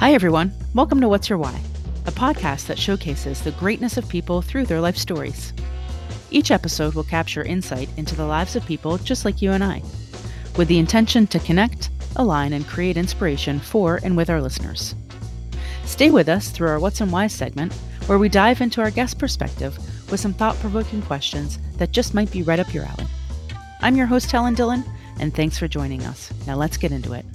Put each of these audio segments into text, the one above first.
Hi, everyone. Welcome to What's Your Why, a podcast that showcases the greatness of people through their life stories. Each episode will capture insight into the lives of people just like you and I, with the intention to connect, align, and create inspiration for and with our listeners. Stay with us through our What's and Why segment, where we dive into our guest perspective with some thought provoking questions that just might be right up your alley. I'm your host, Helen Dillon, and thanks for joining us. Now let's get into it.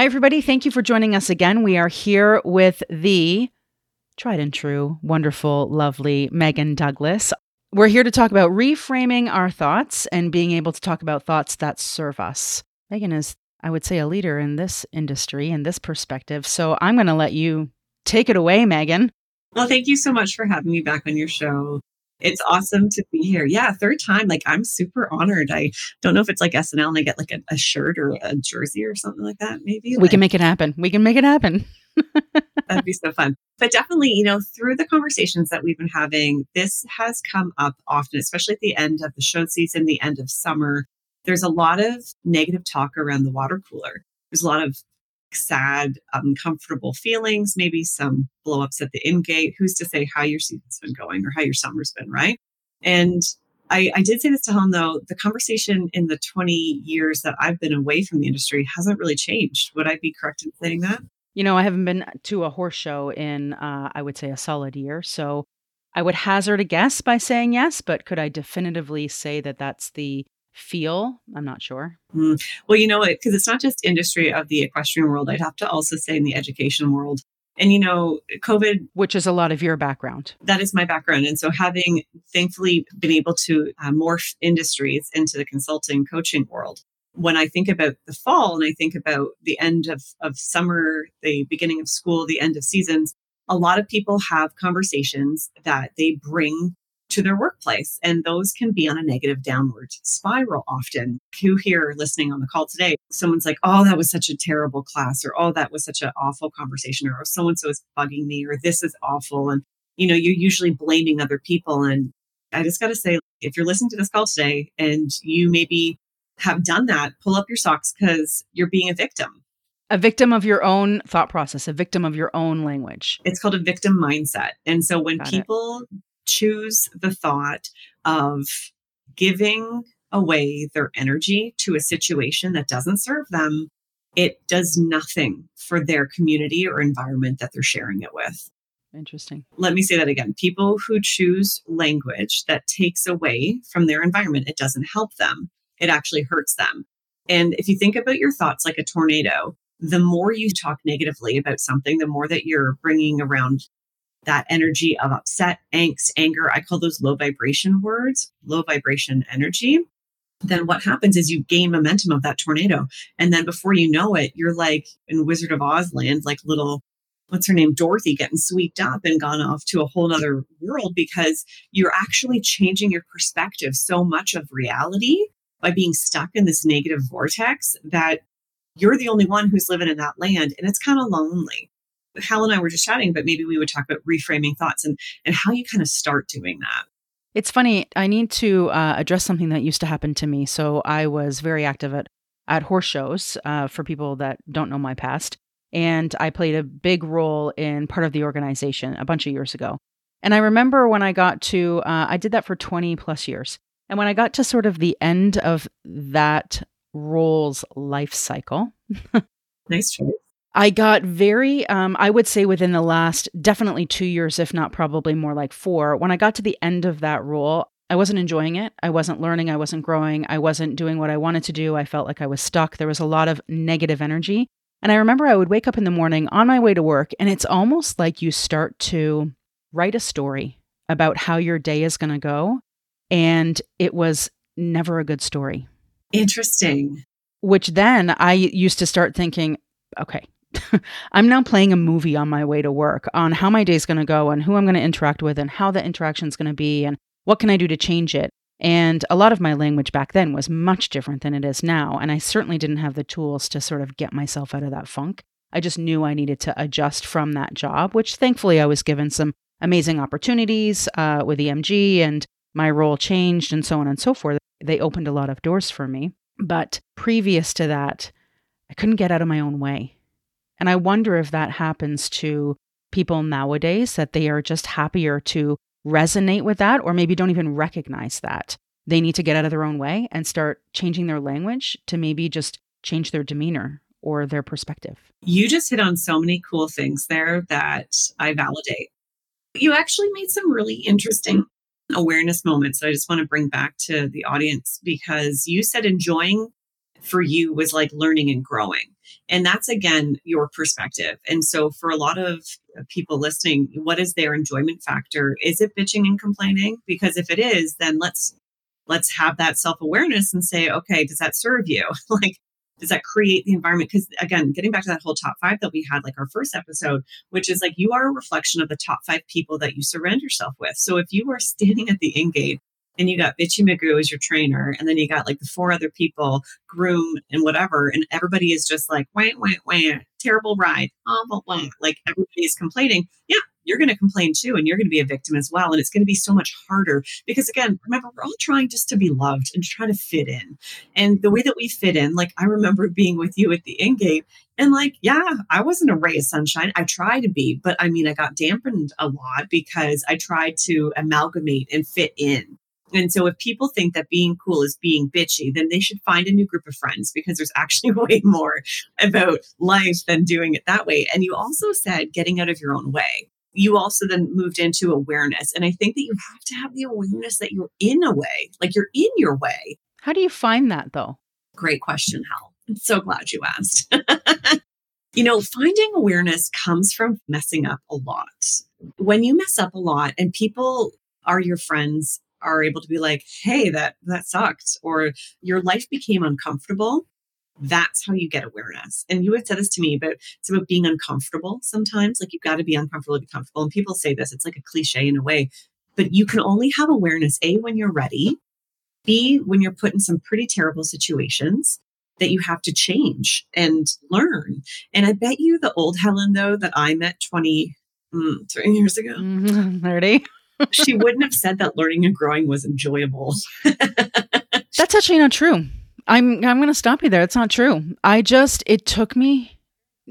Hi, everybody. Thank you for joining us again. We are here with the tried and true, wonderful, lovely Megan Douglas. We're here to talk about reframing our thoughts and being able to talk about thoughts that serve us. Megan is, I would say, a leader in this industry and this perspective. So I'm going to let you take it away, Megan. Well, thank you so much for having me back on your show. It's awesome to be here. Yeah, third time. Like I'm super honored. I don't know if it's like SNL and I get like a, a shirt or a jersey or something like that. Maybe We like, can make it happen. We can make it happen. that'd be so fun. But definitely, you know, through the conversations that we've been having, this has come up often, especially at the end of the show season, the end of summer. There's a lot of negative talk around the water cooler. There's a lot of sad, uncomfortable feelings, maybe some blowups at the in gate. Who's to say how your season's been going or how your summer's been, right? And I, I did say this to Helen though, the conversation in the 20 years that I've been away from the industry hasn't really changed. Would I be correct in saying that? You know, I haven't been to a horse show in, uh, I would say, a solid year. So I would hazard a guess by saying yes, but could I definitively say that that's the feel? I'm not sure. Mm. Well, you know, it because it's not just industry of the equestrian world. I'd have to also say in the education world. And you know, COVID, Which is a lot of your background. that is my background. And so having thankfully been able to uh, morph industries into the consulting coaching world, when I think about the fall and I think about the end of, of summer, the beginning of school, the end of seasons, a lot of people have conversations that they bring to their workplace. And those can be on a negative downward spiral often. Who here listening on the call today, someone's like, oh, that was such a terrible class, or oh, that was such an awful conversation, or so and so is bugging me, or this is awful. And, you know, you're usually blaming other people. And I just got to say, if you're listening to this call today and you maybe have done that, pull up your socks because you're being a victim. A victim of your own thought process, a victim of your own language. It's called a victim mindset. And so when Got it. Choose the thought of giving away their energy to a situation that doesn't serve them, it does nothing for their community or environment that they're sharing it with. Interesting. Let me say that again. People who choose language that takes away from their environment, it doesn't help them. It actually hurts them. And if you think about your thoughts like a tornado, the more you talk negatively about something, the more that you're bringing around that energy of upset, angst, anger. I call those low vibration words, low vibration energy. Then what happens is you gain momentum of that tornado. And then before you know it, you're like in Wizard of Oz land, like little, what's her name, Dorothy getting swept up and gone off to a whole other world because you're actually changing your perspective so much of reality by being stuck in this negative vortex that you're the only one who's living in that land and it's kind of lonely. Hal and I were just chatting, but maybe we would talk about reframing thoughts and and how you kind of start doing that. It's funny. I need to uh, address something that used to happen to me. So I was very active at, at horse shows uh, for people that don't know my past. And I played a big role in part of the organization a bunch of years ago. And I remember when I got to, uh, I did that for 20 plus years. And when I got to sort of the end of that role's life cycle, Nice choice. I got very, um, I would say within the last definitely two years, if not probably more like four, when I got to the end of that role, I wasn't enjoying it. I wasn't learning. I wasn't growing. I wasn't doing what I wanted to do. I felt like I was stuck. There was a lot of negative energy. And I remember I would wake up in the morning on my way to work, and it's almost like you start to write a story about how your day is going to go. And it was never a good story, Interesting. which then I used to start thinking, okay, I'm now playing a movie on my way to work on how my day's going to go and who I'm going to interact with and how the interaction is going to be and what can I do to change it. And a lot of my language back then was much different than it is now. And I certainly didn't have the tools to sort of get myself out of that funk. I just knew I needed to adjust from that job, which thankfully I was given some amazing opportunities uh, with EMG and my role changed and so on and so forth. They opened a lot of doors for me. But previous to that, I couldn't get out of my own way. And I wonder if that happens to people nowadays, that they are just happier to resonate with that, or maybe don't even recognize that. They need to get out of their own way and start changing their language to maybe just change their demeanor or their perspective. You just hit on so many cool things there that I validate. You actually made some really interesting awareness moments that I just want to bring back to the audience because you said enjoying for you was like learning and growing. And that's again your perspective. And so for a lot of uh, people listening, what is their enjoyment factor? Is it bitching and complaining? Because if it is, then let's let's have that self-awareness and say, okay, does that serve you? like does that create the environment? Because again, getting back to that whole top five that we had, like our first episode, which is like you are a reflection of the top five people that you surround yourself with. So if you are standing at the in gate and you got Bitchy Magoo as your trainer, and then you got like the four other people, groom and whatever, and everybody is just like, wait, wait, wait, terrible ride, oh, blah, blah. like everybody is complaining. Yeah, you're going to complain too, and you're going to be a victim as well. And it's going to be so much harder because, again, remember, we're all trying just to be loved and try to fit in. And the way that we fit in, like I remember being with you at the in gate, and like, yeah, I wasn't a ray of sunshine. I tried to be, but I mean, I got dampened a lot because I tried to amalgamate and fit in. And so if people think that being cool is being bitchy, then they should find a new group of friends because there's actually way more about life than doing it that way. And you also said getting out of your own way you also then moved into awareness. And I think that you have to have the awareness that you're in a way, like you're in your way. How do you find that though? Great question, Hal. I'm so glad you asked. you know, finding awareness comes from messing up a lot. When you mess up a lot and people are your friends, are able to be like, hey, that that sucked, or your life became uncomfortable that's how you get awareness. And you had said this to me but it's about being uncomfortable sometimes. Like you've got to be uncomfortable to be comfortable. And people say this, it's like a cliche in a way, but you can only have awareness A when you're ready, B when you're put in some pretty terrible situations that you have to change and learn. And I bet you the old Helen though that I met 20 mm, years ago. Mm-hmm, 30. She wouldn't have said that learning and growing was enjoyable. That's actually not true. I'm I'm going to stop you there. It's not true. I just it took me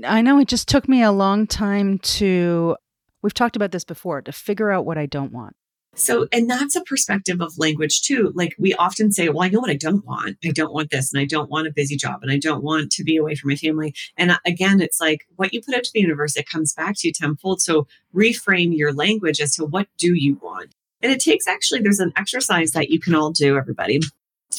I know it just took me a long time to we've talked about this before to figure out what I don't want. So, and that's a perspective of language too. Like we often say, well, I know what I don't want. I don't want this and I don't want a busy job and I don't want to be away from my family. And uh, again, it's like what you put out to the universe, it comes back to you tenfold. So reframe your language as to what do you want? And it takes actually, there's an exercise that you can all do, everybody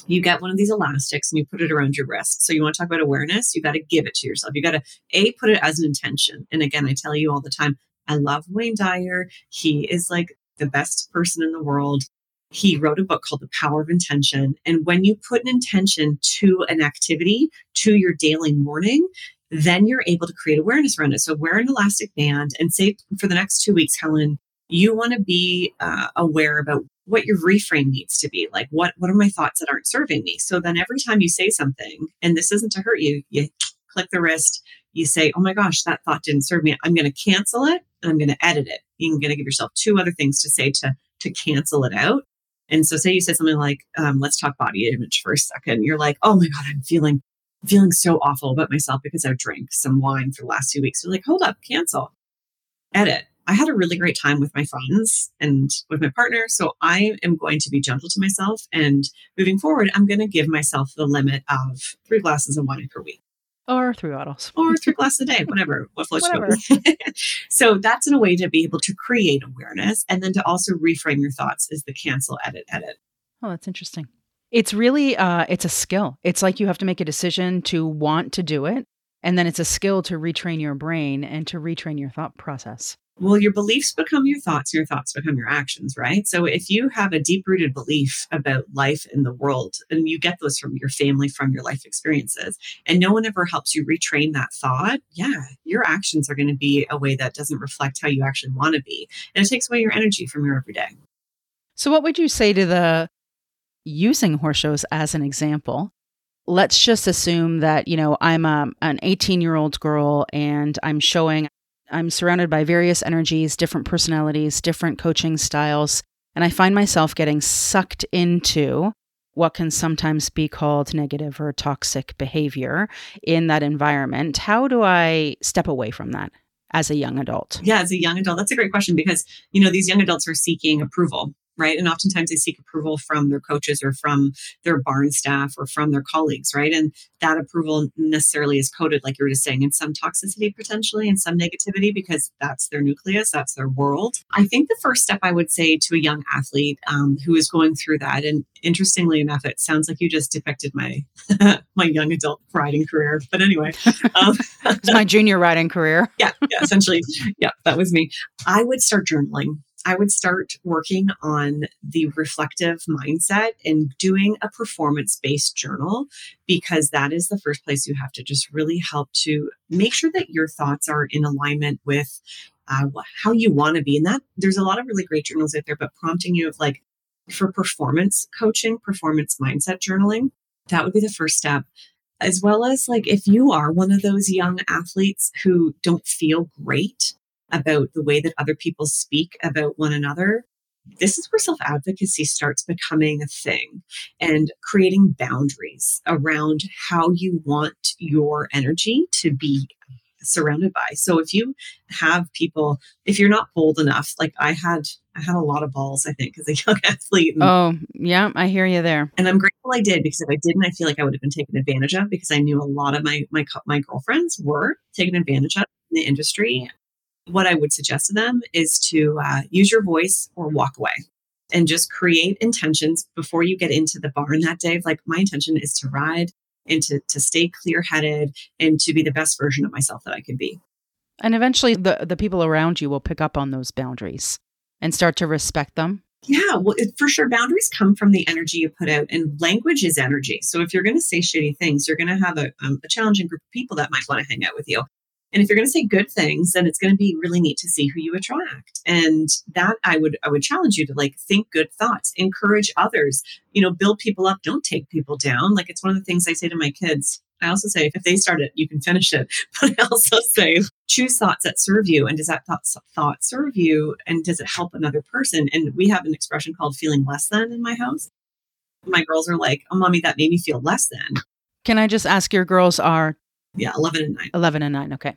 you get one of these elastics and you put it around your wrist. So you want to talk about awareness, you got to give it to yourself. You got to a put it as an intention. And again, I tell you all the time, I love Wayne Dyer. He is like the best person in the world. He wrote a book called The Power of Intention. And when you put an intention to an activity, to your daily morning, then you're able to create awareness around it. So wear an elastic band and say for the next two weeks, Helen, you want to be uh, aware about what your reframe needs to be like what what are my thoughts that aren't serving me so then every time you say something and this isn't to hurt you you click the wrist you say oh my gosh that thought didn't serve me i'm going to cancel it i'm going to edit it you're going to give yourself two other things to say to to cancel it out and so say you said something like um, let's talk body image for a second you're like oh my god i'm feeling feeling so awful about myself because i've drank some wine for the last two weeks you're like hold up cancel edit I had a really great time with my friends and with my partner. So I am going to be gentle to myself. And moving forward, I'm going to give myself the limit of three glasses of wine per week. Or three bottles. Or three glasses a day, whatever, what floats whatever. so that's in a way to be able to create awareness and then to also reframe your thoughts is the cancel, edit, edit. Oh, that's interesting. It's really uh it's a skill. It's like you have to make a decision to want to do it. And then it's a skill to retrain your brain and to retrain your thought process. Well, your beliefs become your thoughts, your thoughts become your actions, right? So if you have a deep rooted belief about life in the world, and you get those from your family, from your life experiences, and no one ever helps you retrain that thought, yeah, your actions are going to be a way that doesn't reflect how you actually want to be. And it takes away your energy from your everyday. So, what would you say to the using horse shows as an example? Let's just assume that, you know, I'm a, an 18 year old girl and I'm showing I'm surrounded by various energies, different personalities, different coaching styles, and I find myself getting sucked into what can sometimes be called negative or toxic behavior in that environment. How do I step away from that as a young adult? Yeah, as a young adult, that's a great question because, you know, these young adults are seeking approval right? And oftentimes they seek approval from their coaches or from their barn staff or from their colleagues, right? And that approval necessarily is coded, like you were just saying, in some toxicity potentially and some negativity because that's their nucleus, that's their world. I think the first step I would say to a young athlete um, who is going through that, and interestingly enough, it sounds like you just depicted my my young adult riding career. But anyway, um, it's my junior riding career. yeah, yeah, essentially, yeah, that was me. I would start journaling I would start working on the reflective mindset and doing a performance based journal because that is the first place you have to just really help to make sure that your thoughts are in alignment with uh, how you want to be. And that there's a lot of really great journals out there, but prompting you of like for performance coaching, performance mindset journaling, that would be the first step as well as like if you are one of those young athletes who don't feel great about the way that other people speak about one another, this is where self advocacy starts becoming a thing and creating boundaries around how you want your energy to be surrounded by. So if you have people, if you're not bold enough, like I had, I had a lot of balls, I think, as a young athlete. And, oh, yeah, I hear you there. And I'm grateful I did because if I didn't, I feel like I would have been taken advantage of because I knew a lot of my my my girlfriends were taken advantage of in the industry what I would suggest to them is to uh, use your voice or walk away and just create intentions before you get into the barn that day. Like, my intention is to ride and to, to stay clear headed and to be the best version of myself that I could be. And eventually, the, the people around you will pick up on those boundaries and start to respect them. Yeah, well, it, for sure. Boundaries come from the energy you put out, and language is energy. So if you're going to say shitty things, you're going to have a, um, a challenging group of people that might want to hang out with you. And if you're going to say good things, then it's going to be really neat to see who you attract. And that I would I would challenge you to like think good thoughts, encourage others, you know, build people up, don't take people down. Like it's one of the things I say to my kids. I also say if they start it, you can finish it. But I also say choose thoughts that serve you. And does that thought, thought serve you? And does it help another person? And we have an expression called feeling less than in my house. My girls are like, oh, mommy, that made me feel less than. Can I just ask your girls are yeah, 11 and 9. 11 and 9. Okay.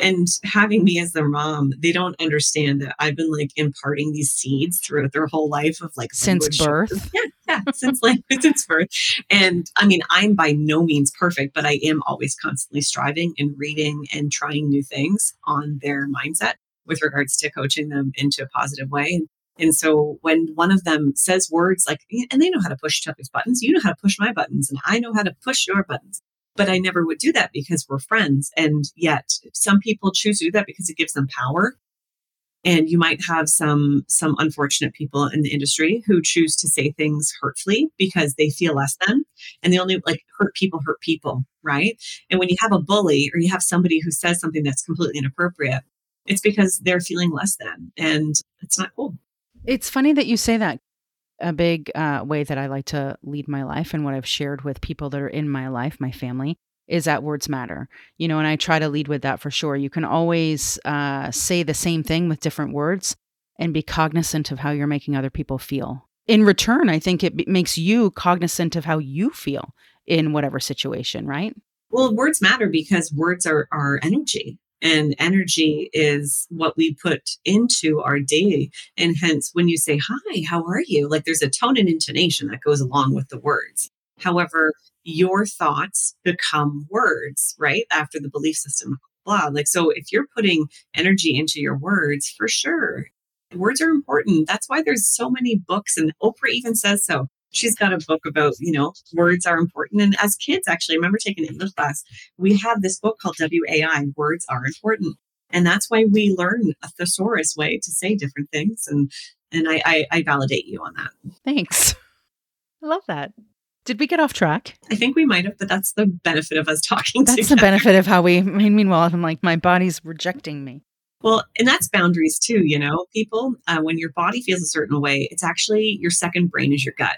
And having me as their mom, they don't understand that I've been like imparting these seeds throughout their whole life of like since birth. Yeah, yeah, since like since birth. And I mean, I'm by no means perfect, but I am always constantly striving and reading and trying new things on their mindset with regards to coaching them into a positive way. And, and so when one of them says words like, and they know how to push each other's buttons, you know how to push my buttons, and I know how to push your buttons but I never would do that because we're friends. And yet some people choose to do that because it gives them power. And you might have some some unfortunate people in the industry who choose to say things hurtfully because they feel less than. And they only like hurt people hurt people, right? And when you have a bully or you have somebody who says something that's completely inappropriate, it's because they're feeling less than. And it's not cool. It's funny that you say that a big uh, way that I like to lead my life and what I've shared with people that are in my life, my family, is that words matter. You know, and I try to lead with that for sure. You can always uh, say the same thing with different words and be cognizant of how you're making other people feel. In return, I think it b- makes you cognizant of how you feel in whatever situation, right? Well, words matter because words are, are energy and energy is what we put into our day. And hence when you say hi how are you? Like there's a tone and intonation that goes along with the words. However your thoughts become words right after the belief system blah like so if you're putting energy into your words for sure words are important. That's why there's so many books and oprah even says so she's got a book about, you know, words are important. And as kids, actually, I remember taking English class, we had this book called WAI, Words Are Important. And that's why we learn a thesaurus way to say different things. And and I, I, I validate you on that. Thanks. I love that. Did we get off track? I think we might have, but that's the benefit of us talking. That's together. the benefit of how we. Mean, meanwhile, I'm like, my body's rejecting me. Well, and that's boundaries too. You know, people, uh, when your body feels a certain way, it's actually your second brain is your gut.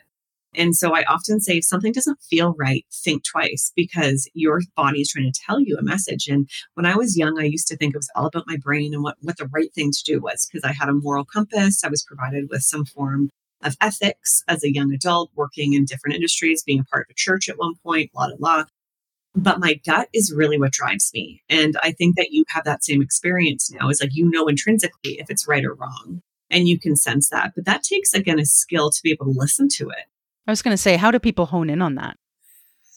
And so I often say if something doesn't feel right, think twice because your body is trying to tell you a message. And when I was young, I used to think it was all about my brain and what, what the right thing to do was because I had a moral compass. I was provided with some form of ethics as a young adult, working in different industries, being a part of a church at one point, blah, blah, blah. But my gut is really what drives me. And I think that you have that same experience now is like you know intrinsically if it's right or wrong. And you can sense that. But that takes, again, a skill to be able to listen to it. I was going to say, how do people hone in on that?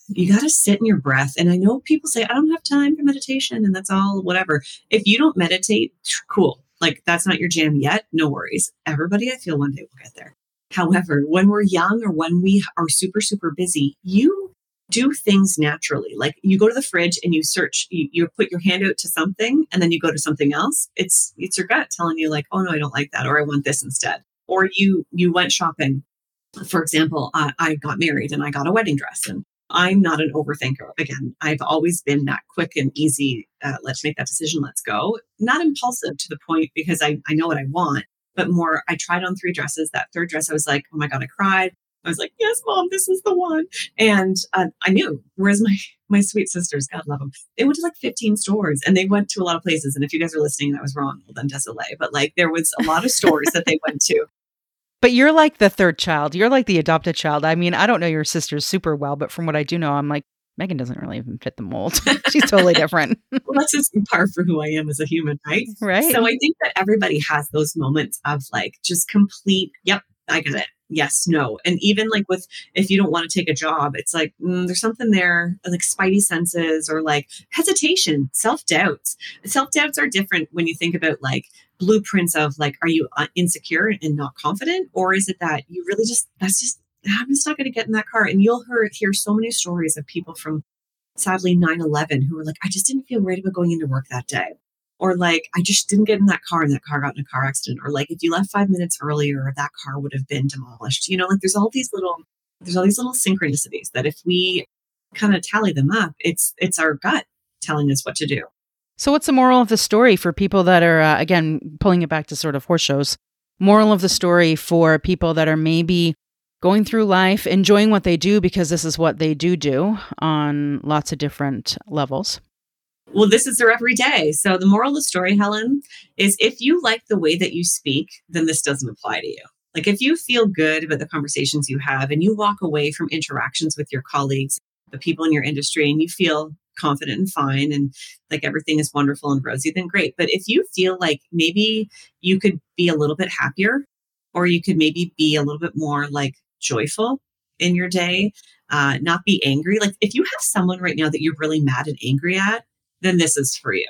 You got to sit in your breath. And I know people say, I don't have time for meditation and that's all, whatever. If you don't meditate, cool. Like that's not your jam yet. No worries. Everybody, I feel one day will get there. However, when we're young or when we are super, super busy, you do things naturally. Like you go to the fridge and you search, you, you put your hand out to something and then you go to something else. It's it's your gut telling you like, oh no, I don't like that, or I want this instead. Or you you went shopping. For example, I, I got married and I got a wedding dress and I'm not an overthinker. Again, I've always been that quick and easy. Uh, let's make that decision. Let's go. Not impulsive to the point because I, I know what I want, but more, I tried on three dresses. That third dress, I was like, oh my God, I cried. I was like, yes, mom, this is the one. And uh, I knew. Whereas my my sweet sisters, God love them, they went to like 15 stores and they went to a lot of places. And if you guys are listening, that was wrong. Well, then désolé. But like there was a lot of stores that they went to. But you're like the third child. You're like the adopted child. I mean, I don't know your sisters super well, but from what I do know, I'm like, Megan doesn't really even fit the mold. She's totally different. well, that's just par for who I am as a human, right? Right. So I think that everybody has those moments of like just complete, yep, I get it yes, no. And even like with, if you don't want to take a job, it's like, mm, there's something there, like spidey senses or like hesitation, self doubts. Self doubts are different when you think about like blueprints of like, are you uh, insecure and not confident? Or is it that you really just, that's just, I'm just not going to get in that car. And you'll hear, hear so many stories of people from sadly 9 11 who were like, I just didn't feel right about going into work that day or like i just didn't get in that car and that car got in a car accident or like if you left five minutes earlier that car would have been demolished you know like there's all these little there's all these little synchronicities that if we kind of tally them up it's it's our gut telling us what to do so what's the moral of the story for people that are uh, again pulling it back to sort of horse shows moral of the story for people that are maybe going through life enjoying what they do because this is what they do do on lots of different levels well, this is their every day. So the moral of the story, Helen, is if you like the way that you speak, then this doesn't apply to you. Like if you feel good about the conversations you have and you walk away from interactions with your colleagues, the people in your industry, and you feel confident and fine and like everything is wonderful and rosy, then great. But if you feel like maybe you could be a little bit happier or you could maybe be a little bit more like joyful in your day, uh, not be angry. Like if you have someone right now that you're really mad and angry at, then this is for you.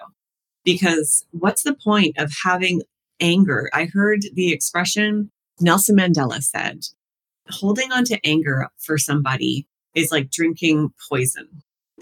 Because what's the point of having anger? I heard the expression Nelson Mandela said, holding on to anger for somebody is like drinking poison.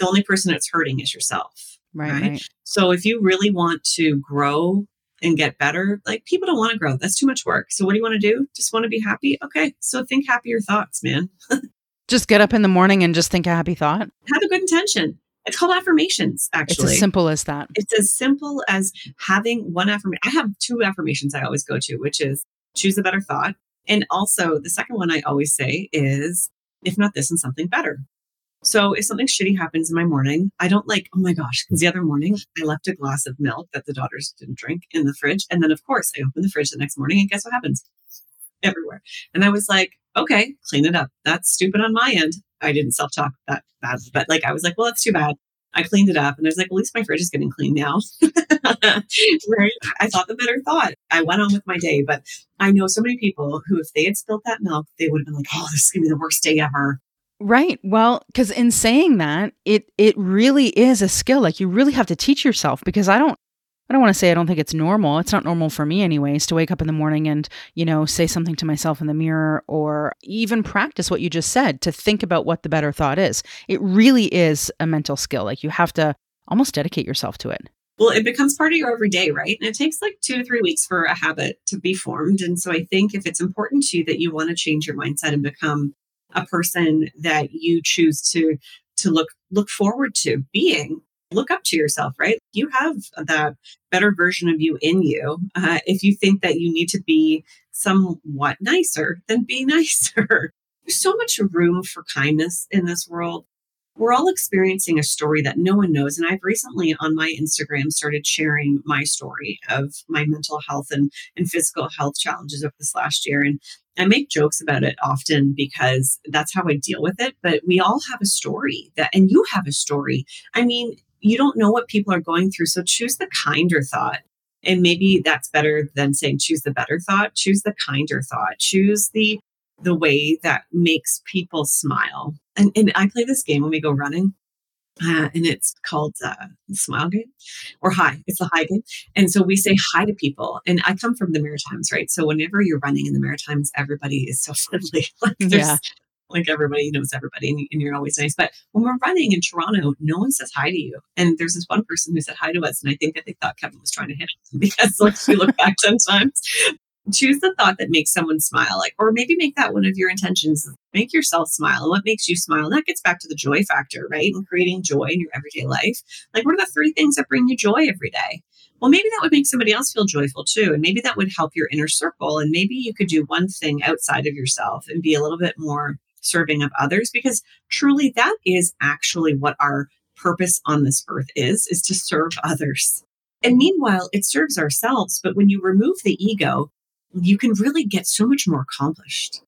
The only person that's hurting is yourself. Right, right? right. So if you really want to grow and get better, like people don't want to grow. That's too much work. So what do you want to do? Just want to be happy? Okay. So think happier thoughts, man. just get up in the morning and just think a happy thought. Have a good intention. It's called affirmations, actually. It's as simple as that. It's as simple as having one affirmation. I have two affirmations I always go to, which is choose a better thought. And also, the second one I always say is, if not this, and something better. So if something shitty happens in my morning, I don't like, oh my gosh, because the other morning I left a glass of milk that the daughters didn't drink in the fridge. And then, of course, I opened the fridge the next morning and guess what happens? Everywhere. And I was like, okay, clean it up. That's stupid on my end. I didn't self talk that bad, but like I was like, well, that's too bad. I cleaned it up and I was like, at least my fridge is getting clean now. right? I thought the better thought. I went on with my day, but I know so many people who, if they had spilled that milk, they would have been like, oh, this is going to be the worst day ever. Right. Well, because in saying that, it it really is a skill. Like you really have to teach yourself because I don't I don't want to say I don't think it's normal. It's not normal for me, anyways, to wake up in the morning and, you know, say something to myself in the mirror or even practice what you just said to think about what the better thought is. It really is a mental skill. Like you have to almost dedicate yourself to it. Well, it becomes part of your everyday, right? And it takes like two to three weeks for a habit to be formed. And so I think if it's important to you that you want to change your mindset and become a person that you choose to to look look forward to being look up to yourself, right? You have that better version of you in you. Uh, if you think that you need to be somewhat nicer, then be nicer. There's so much room for kindness in this world. We're all experiencing a story that no one knows. And I've recently on my Instagram started sharing my story of my mental health and, and physical health challenges over this last year. And I make jokes about it often because that's how I deal with it. But we all have a story that, and you have a story. I mean, you don't know what people are going through. So choose the kinder thought. And maybe that's better than saying choose the better thought. Choose the kinder thought. Choose the the way that makes people smile. And, and I play this game when we go running. Uh, and it's called uh, Smile Game or Hi. It's the Hi Game. And so we say hi to people. And I come from the Maritimes, right? So whenever you're running in the Maritimes, everybody is so friendly. like yeah. Like everybody knows everybody and, and you're always nice. But when we're running in Toronto, no one says hi to you. And there's this one person who said hi to us. And I think that they thought Kevin was trying to hit us because like we look back sometimes, choose the thought that makes someone smile like or maybe make that one of your intentions make yourself smile. And what makes you smile? And that gets back to the joy factor right? And creating joy in your everyday life. Like what are the three things that bring you joy every day? Well maybe that would make somebody else feel joyful too. And maybe that would help your inner circle. And maybe you could do one thing outside of yourself and be a little bit more serving of others because truly that is actually what our purpose on this earth is is to serve others. And meanwhile, it serves ourselves. But when you remove the ego, you can really get so much more accomplished.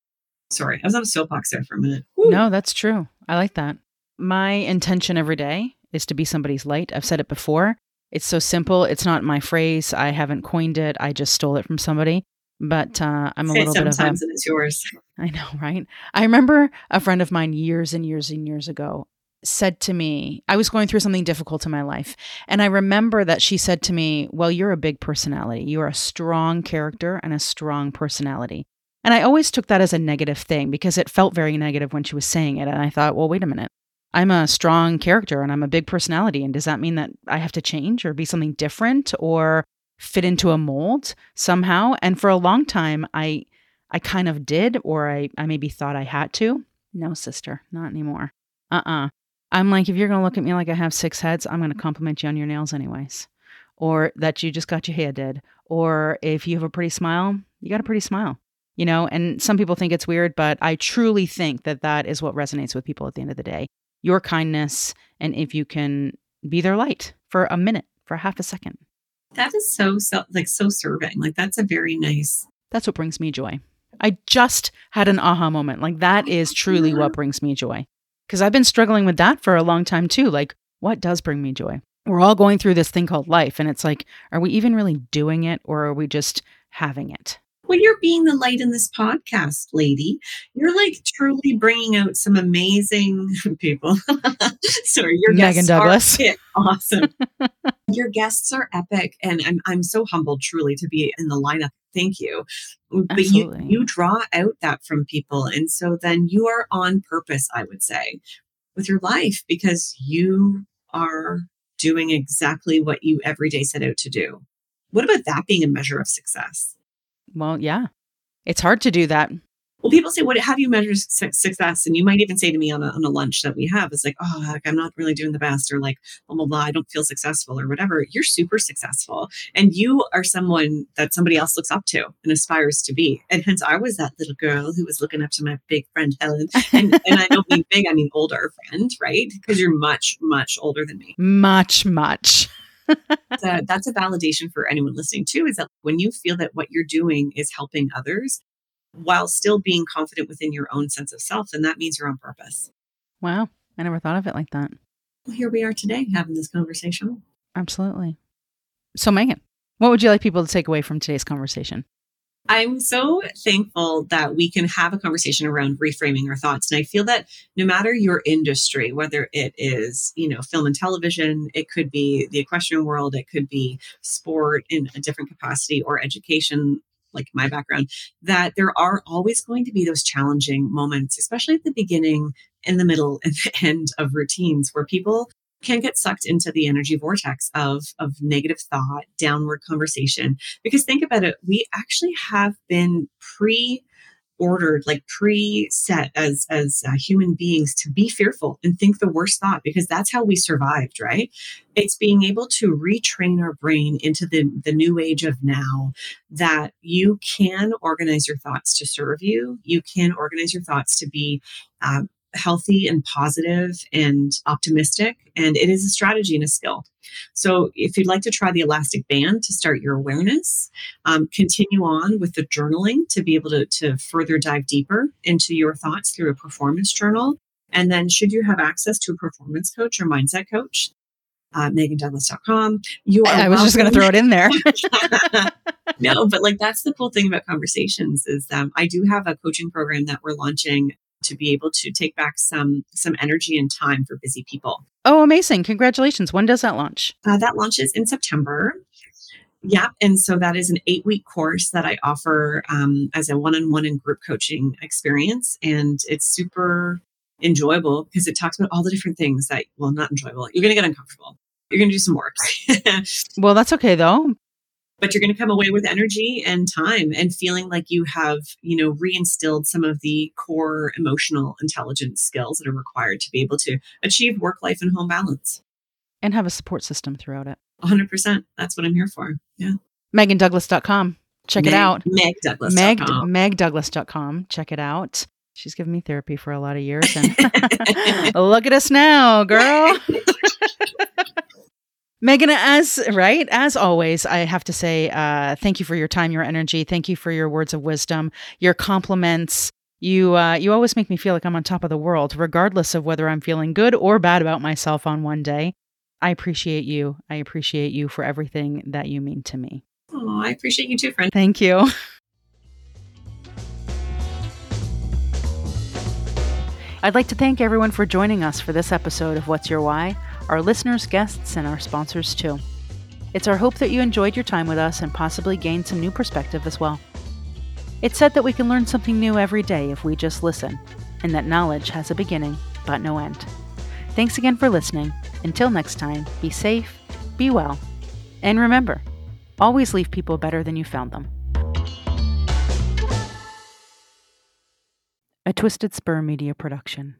Sorry, I was on a soapbox there for a minute. Ooh. No, that's true. I like that. My intention every day is to be somebody's light. I've said it before. It's so simple. It's not my phrase. I haven't coined it. I just stole it from somebody. But uh, I'm a little bit of sometimes it is yours. I know, right? I remember a friend of mine years and years and years ago said to me, I was going through something difficult in my life. And I remember that she said to me, Well, you're a big personality. You're a strong character and a strong personality. And I always took that as a negative thing because it felt very negative when she was saying it. And I thought, Well, wait a minute. I'm a strong character and I'm a big personality. And does that mean that I have to change or be something different or fit into a mold somehow? And for a long time, I. I kind of did, or I, I maybe thought I had to. No, sister, not anymore. Uh uh-uh. uh I'm like, if you're going to look at me like I have six heads, I'm going to compliment you on your nails anyways. Or that you just got your hair did. Or if you have a pretty smile, you got a pretty smile. You know, and some people think it's weird, but I truly think that that is what resonates with people at the end of the day. Your kindness, and if you can be their light for a minute, for half a second. That is so, so like so serving. Like that's a very nice. That's what brings me joy. I just had an aha moment. Like that is truly what brings me joy. Because I've been struggling with that for a long time too. Like, what does bring me joy? We're all going through this thing called life. And it's like, are we even really doing it or are we just having it? Well, you're being the light in this podcast, lady. You're like truly bringing out some amazing people. Sorry, your Megan Douglas. awesome. your guests are epic, and I'm I'm so humbled, truly, to be in the lineup. Thank you. Mm, but you you draw out that from people, and so then you are on purpose. I would say with your life because you are doing exactly what you every day set out to do. What about that being a measure of success? Well, yeah. It's hard to do that. Well, people say, "What? have you measure success?" And you might even say to me on a, on a lunch that we have, "Is like, oh, I'm not really doing the best, or like, blah blah blah. I don't feel successful, or whatever." You're super successful, and you are someone that somebody else looks up to and aspires to be. And hence, I was that little girl who was looking up to my big friend Helen, and, and I don't mean big, I mean older friend, right? Because you're much much older than me. Much much so that's a validation for anyone listening too is that when you feel that what you're doing is helping others while still being confident within your own sense of self then that means you're on purpose. Wow. I never thought of it like that. Well here we are today having this conversation. Absolutely. So megan what would you like people to take away from today's conversation I'm so thankful that we can have a conversation around reframing our thoughts. And I feel that no matter your industry, whether it is, you know, film and television, it could be the equestrian world, it could be sport in a different capacity or education, like my background, that there are always going to be those challenging moments, especially at the beginning, in the middle, and the end of routines where people can get sucked into the energy vortex of, of negative thought, downward conversation. Because think about it, we actually have been pre ordered like pre-set as as uh, human beings to be fearful and think the worst thought because that's how we survived right it's being able to retrain our brain into the the new age of now that you can organize your thoughts to serve you you can organize your thoughts to be uh, healthy and positive and optimistic. And it is a strategy and a skill. So, if you'd like to try the elastic band to start your awareness, um, continue on with the journaling to be able to, to further dive deeper into your thoughts through a performance journal. And then, should you have access to a performance coach or mindset coach, uh, megandouglas.com. You are I was welcome. just going to throw it in there. no, but like that's the cool thing about conversations is um, I do have a coaching program that we're launching to be able to take back some some energy and time for busy people. Oh, amazing! Congratulations! When does that launch? Uh, that launches in September. Yeah, and so that is an eight week course that I offer um, as a one on one and group coaching experience, and it's super enjoyable because it talks about all the different things that well not enjoyable you're going to get uncomfortable you're going to do some work. well, that's okay though. But you're going to come away with energy and time and feeling like you have, you know, reinstilled some of the core emotional intelligence skills that are required to be able to achieve work life and home balance. And have a support system throughout it. 100%. That's what I'm here for. Yeah. MeganDouglas.com. Check Meg, it out. MegDouglas.com. Meg, MegDouglas.com. Check it out. She's given me therapy for a lot of years. And look at us now, girl. Megan, as right as always, I have to say uh, thank you for your time, your energy. Thank you for your words of wisdom, your compliments. You uh, you always make me feel like I'm on top of the world, regardless of whether I'm feeling good or bad about myself on one day. I appreciate you. I appreciate you for everything that you mean to me. Oh, I appreciate you too, friend. Thank you. I'd like to thank everyone for joining us for this episode of What's Your Why our listeners, guests, and our sponsors too. It's our hope that you enjoyed your time with us and possibly gained some new perspective as well. It's said that we can learn something new every day if we just listen, and that knowledge has a beginning but no end. Thanks again for listening. Until next time, be safe, be well, and remember always leave people better than you found them. A Twisted Spur Media Production.